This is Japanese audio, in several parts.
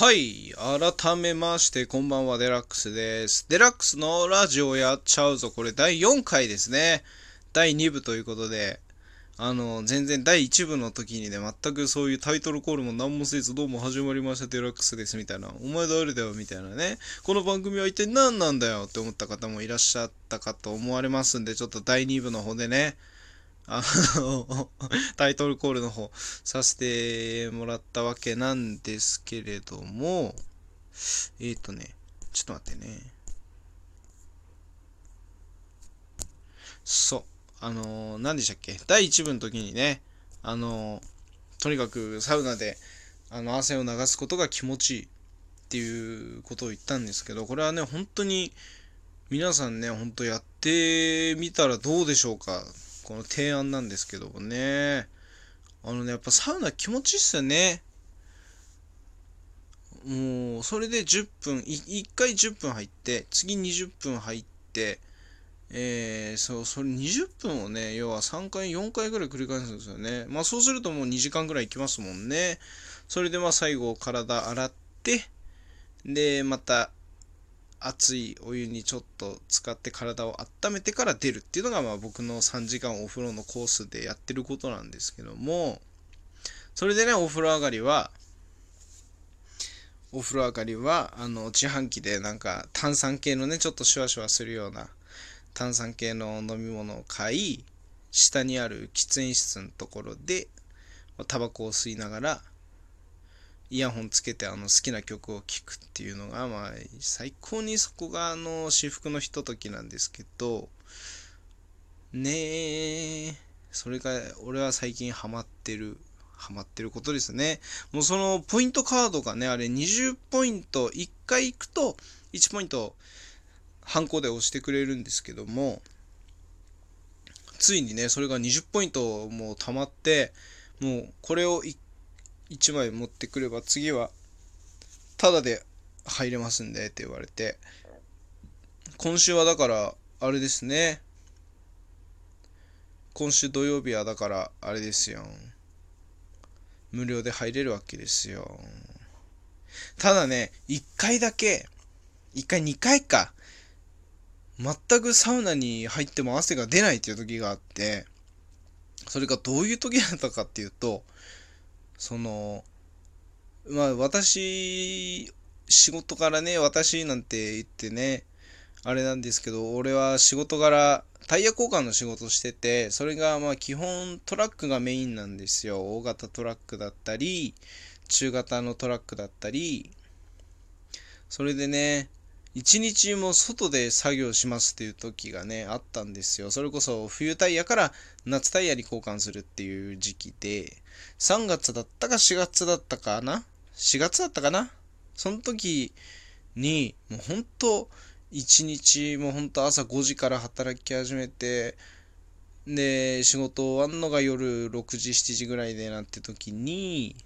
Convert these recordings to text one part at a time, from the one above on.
はい。改めまして、こんばんは、デラックスです。デラックスのラジオやっちゃうぞ。これ第4回ですね。第2部ということで、あの、全然第1部の時にね、全くそういうタイトルコールも何もせず、どうも始まりました、デラックスです、みたいな。お前誰だよ、みたいなね。この番組は一体何なんだよって思った方もいらっしゃったかと思われますんで、ちょっと第2部の方でね、あの、タイトルコールの方させてもらったわけなんですけれども、えっ、ー、とね、ちょっと待ってね。そう。あの、何でしたっけ？第1部の時にね、あの、とにかくサウナで、あの、汗を流すことが気持ちいいっていうことを言ったんですけど、これはね、本当に、皆さんね、本当やってみたらどうでしょうかこの提案なんですけどもね。あのね、やっぱサウナ気持ちいいっすよね。もう、それで10分、1回10分入って、次20分入って、えー、そう、それ20分をね、要は3回、4回ぐらい繰り返すんですよね。まあそうするともう2時間ぐらいいきますもんね。それでまあ最後体洗って、で、また熱いお湯にちょっと使って体を温めてから出るっていうのがまあ僕の3時間お風呂のコースでやってることなんですけどもそれでねお風呂上がりはお風呂上がりはあの自販機でなんか炭酸系のねちょっとシュワシュワするような炭酸系の飲み物を買い下にある喫煙室のところでタバコを吸いながらイヤホンつけてあの好きな曲を聴くっていうのがまあ最高にそこがあの至福のひとときなんですけどねえそれが俺は最近ハマってるハマってることですね。もうそのポイントカードがねあれ20ポイント1回行くと1ポイントハンコで押してくれるんですけどもついにねそれが20ポイントもう溜まってもうこれを1 1枚持ってくれば次はタダで入れますんでって言われて。今週はだからあれですね。今週土曜日はだからあれですよ。無料で入れるわけですよ。ただね1回だけ1回2回か。全くサウナに入っても汗が出ないっていう時があってそれがどういう時だったかっていうとその、まあ私、仕事からね、私なんて言ってね、あれなんですけど、俺は仕事柄、タイヤ交換の仕事してて、それがまあ基本トラックがメインなんですよ。大型トラックだったり、中型のトラックだったり、それでね、一日も外で作業しますっていう時がね、あったんですよ。それこそ冬タイヤから夏タイヤに交換するっていう時期で、3月だったか4月だったかな ?4 月だったかな？その時に、もう本当一日もう本当朝5時から働き始めて、で、仕事終わんのが夜6時、7時ぐらいでなって時に、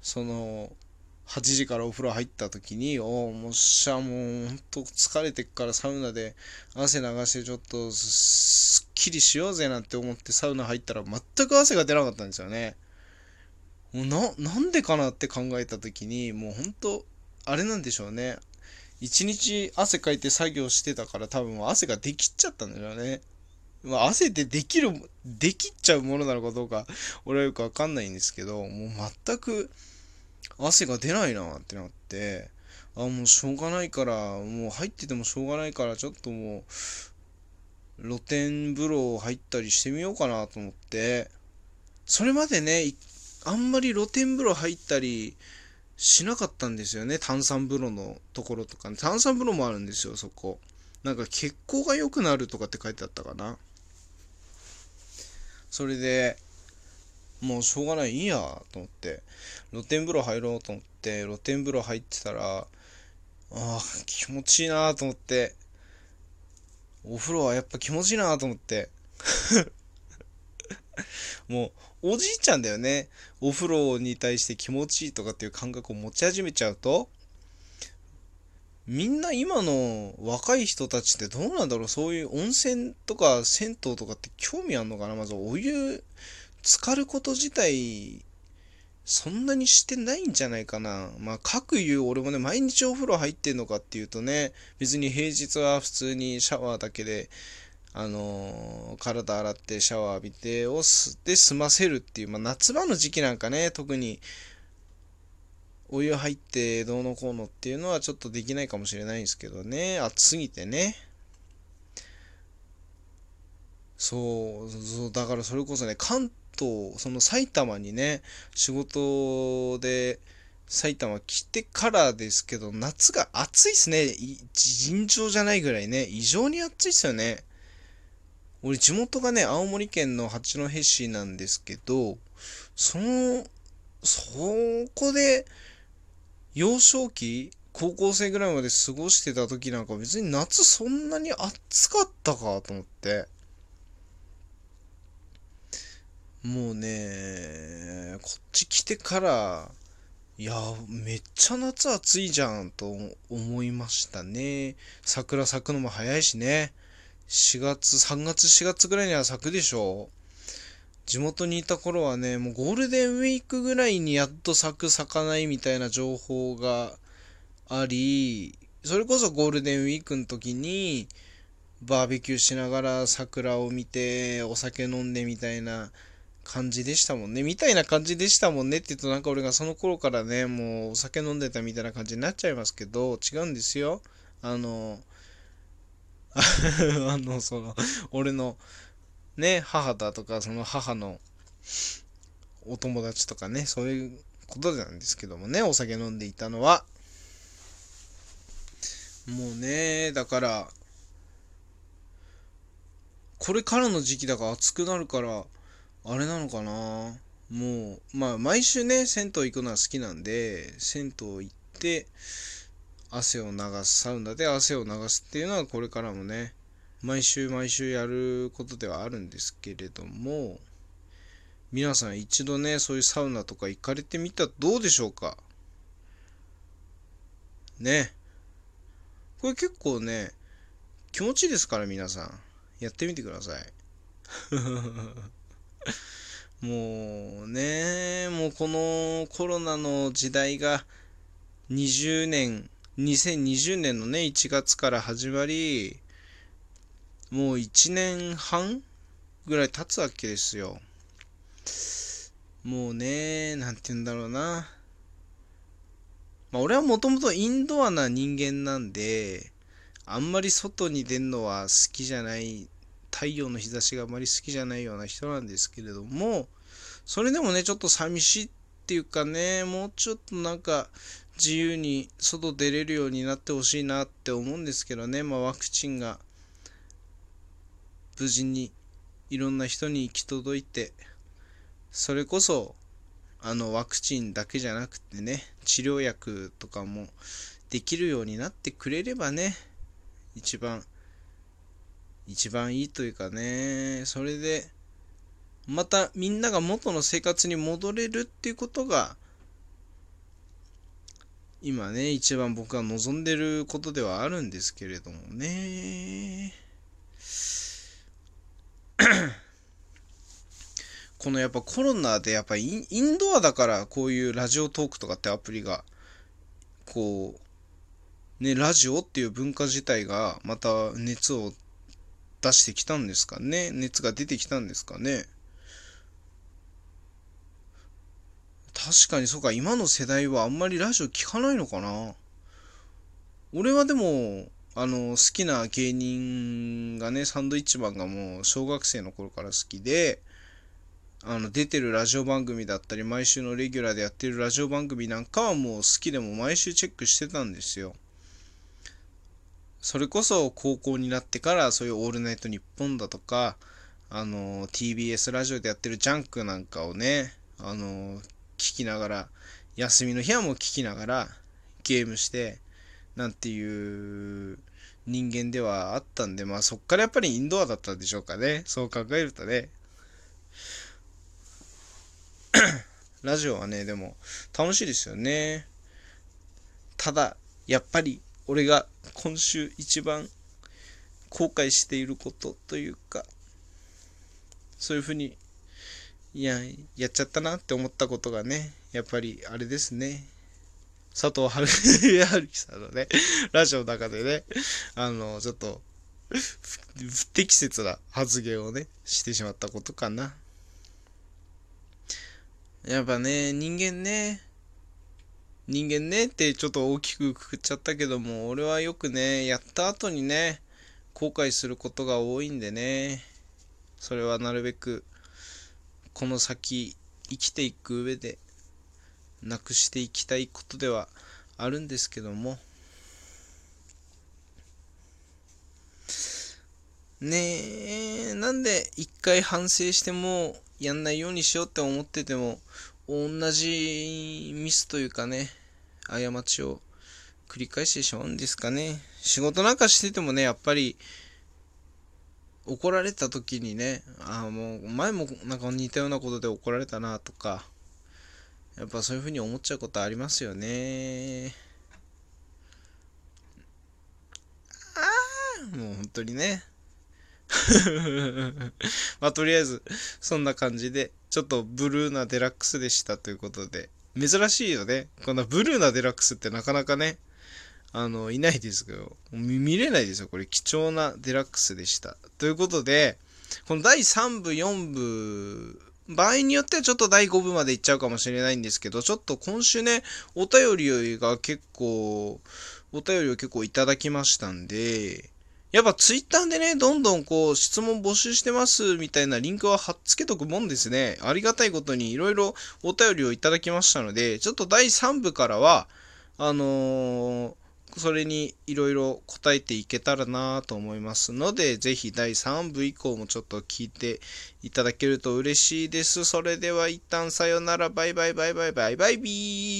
その、8時からお風呂入った時に、おもっしゃ、もうほんと疲れてっからサウナで汗流してちょっとすっきりしようぜなんて思ってサウナ入ったら全く汗が出なかったんですよね。もうな、なんでかなって考えた時に、もうほんと、あれなんでしょうね。一日汗かいて作業してたから多分汗ができっちゃったんだよね。まあ、汗でできる、できっちゃうものなのかどうか、俺はよくわかんないんですけど、もう全く、汗が出ないなってなって、あ、もうしょうがないから、もう入っててもしょうがないから、ちょっともう、露天風呂入ったりしてみようかなと思って、それまでね、あんまり露天風呂入ったりしなかったんですよね。炭酸風呂のところとか、ね、炭酸風呂もあるんですよ、そこ。なんか血行が良くなるとかって書いてあったかな。それで、もうしょうがない、いいやと思って、露天風呂入ろうと思って、露天風呂入ってたら、ああ、気持ちいいなと思って、お風呂はやっぱ気持ちいいなと思って、もう、おじいちゃんだよね。お風呂に対して気持ちいいとかっていう感覚を持ち始めちゃうと、みんな今の若い人たちってどうなんだろう。そういう温泉とか銭湯とかって興味あんのかな。まずお湯浸かること自体そんなにしてないんじゃないかな。まあ、各言う俺もね、毎日お風呂入ってんのかっていうとね、別に平日は普通にシャワーだけで、あのー、体洗ってシャワー浴びてをすで済ませるっていう、まあ、夏場の時期なんかね、特にお湯入ってどうのこうのっていうのはちょっとできないかもしれないんですけどね、暑すぎてね。そう、そう、だからそれこそね、関東、その埼玉にね、仕事で埼玉来てからですけど、夏が暑いっすね。尋常じゃないぐらいね、異常に暑いっすよね。俺、地元がね、青森県の八戸市なんですけど、その、そこで、幼少期、高校生ぐらいまで過ごしてた時なんか別に夏そんなに暑かったかと思って。もうね、こっち来てから、いや、めっちゃ夏暑いじゃんと思いましたね。桜咲くのも早いしね。4月、3月4月ぐらいには咲くでしょう。地元にいた頃はね、もうゴールデンウィークぐらいにやっと咲く咲かないみたいな情報があり、それこそゴールデンウィークの時にバーベキューしながら桜を見てお酒飲んでみたいな感じでしたもんね。みたいな感じでしたもんねって言うとなんか俺がその頃からね、もうお酒飲んでたみたいな感じになっちゃいますけど、違うんですよ。あの、あの、その、俺の、ね、母だとか、その母のお友達とかね、そういうことなんですけどもね、お酒飲んでいたのは。もうね、だから、これからの時期だから暑くなるから、あれなのかな？もう、まあ、毎週ね、銭湯行くのは好きなんで、銭湯行って、汗を流す、サウナで汗を流すっていうのはこれからもね、毎週毎週やることではあるんですけれども、皆さん一度ね、そういうサウナとか行かれてみたらどうでしょうか？ね。これ結構ね、気持ちいいですから皆さん。やってみてください。もうね、もうこのコロナの時代が20年、2020年のね、1月から始まり、もう1年半ぐらい経つわけですよ。もうね、なんて言うんだろうな。まあ俺はもともとインドアな人間なんで、あんまり外に出るのは好きじゃない太陽の日差しがあまり好きじゃないような人なんですけれども、それでもね、ちょっと寂しいっていうかね、もうちょっとなんか自由に外出れるようになってほしいなって思うんですけどね、まあワクチンが無事にいろんな人に行き届いて、それこそあのワクチンだけじゃなくてね、治療薬とかもできるようになってくれればね、一番一番いいというかね、それで、またみんなが元の生活に戻れるっていうことが、今ね、一番僕が望んでることではあるんですけれどもね。このやっぱコロナでやっぱインドアだからこういうラジオトークとかってアプリがこうねラジオっていう文化自体がまた熱を出してきたんですかね？熱が出てきたんですかね？確かにそうか、今の世代はあんまりラジオ聞かないのかな？俺はでも、あの、好きな芸人がね、サンドイッチマンがもう小学生の頃から好きで、あの、出てるラジオ番組だったり、毎週のレギュラーでやってるラジオ番組なんかはもう好きでも毎週チェックしてたんですよ。それこそ高校になってからそういうオールナイトニッポンだとか、あの、TBS ラジオでやってるジャンクなんかをね、あの、聞きながら、休みの日はもう聞きながらゲームして、なんていう人間ではあったんで、まあそっからやっぱりインドアだったんでしょうかね。そう考えるとね。ラジオはね、でも楽しいですよね。ただ、やっぱり俺が今週一番後悔していることというか、そういうふうにいや、やっちゃったなって思ったことがね、やっぱりあれですね。佐藤春樹さんのね、ラジオの中でね、あの、ちょっと、不適切な発言をね、してしまったことかな。やっぱね、人間ね、人間ねってちょっと大きくくくっちゃったけども、俺はよくね、やった後にね、後悔することが多いんでね、それはなるべく、この先、生きていく上で、なくしていきたいことではあるんですけども、ねえ、なんで一回反省してもやんないようにしようって思ってても、同じミスというかね、過ちを繰り返してしまうんですかね。仕事なんかしててもね、やっぱり、怒られた時にね、ああ、もう、前もなんか似たようなことで怒られたなとか、やっぱそういうふうに思っちゃうことありますよね。ああ、もう本当にね。まあ、とりあえず、そんな感じで、ちょっとブルーなデラックスでしたということで、珍しいよね。こんなブルーなデラックスってなかなかね、あの、いないですけど、見れないですよ。これ貴重なデラックスでした。ということで、この第3部、4部、場合によってはちょっと第5部まで行っちゃうかもしれないんですけど、ちょっと今週ね、お便りが結構、お便りを結構いただきましたんで、やっぱツイッターでね、どんどんこう質問募集してますみたいなリンクは貼っつけとくもんですね。ありがたいことにいろいろお便りをいただきましたので、ちょっと第3部からは、あのー、それにいろいろ答えていけたらなと思いますので、ぜひ第3部以降もちょっと聞いていただけると嬉しいです。それでは一旦さよなら、バイバイバイバイバイバイビー。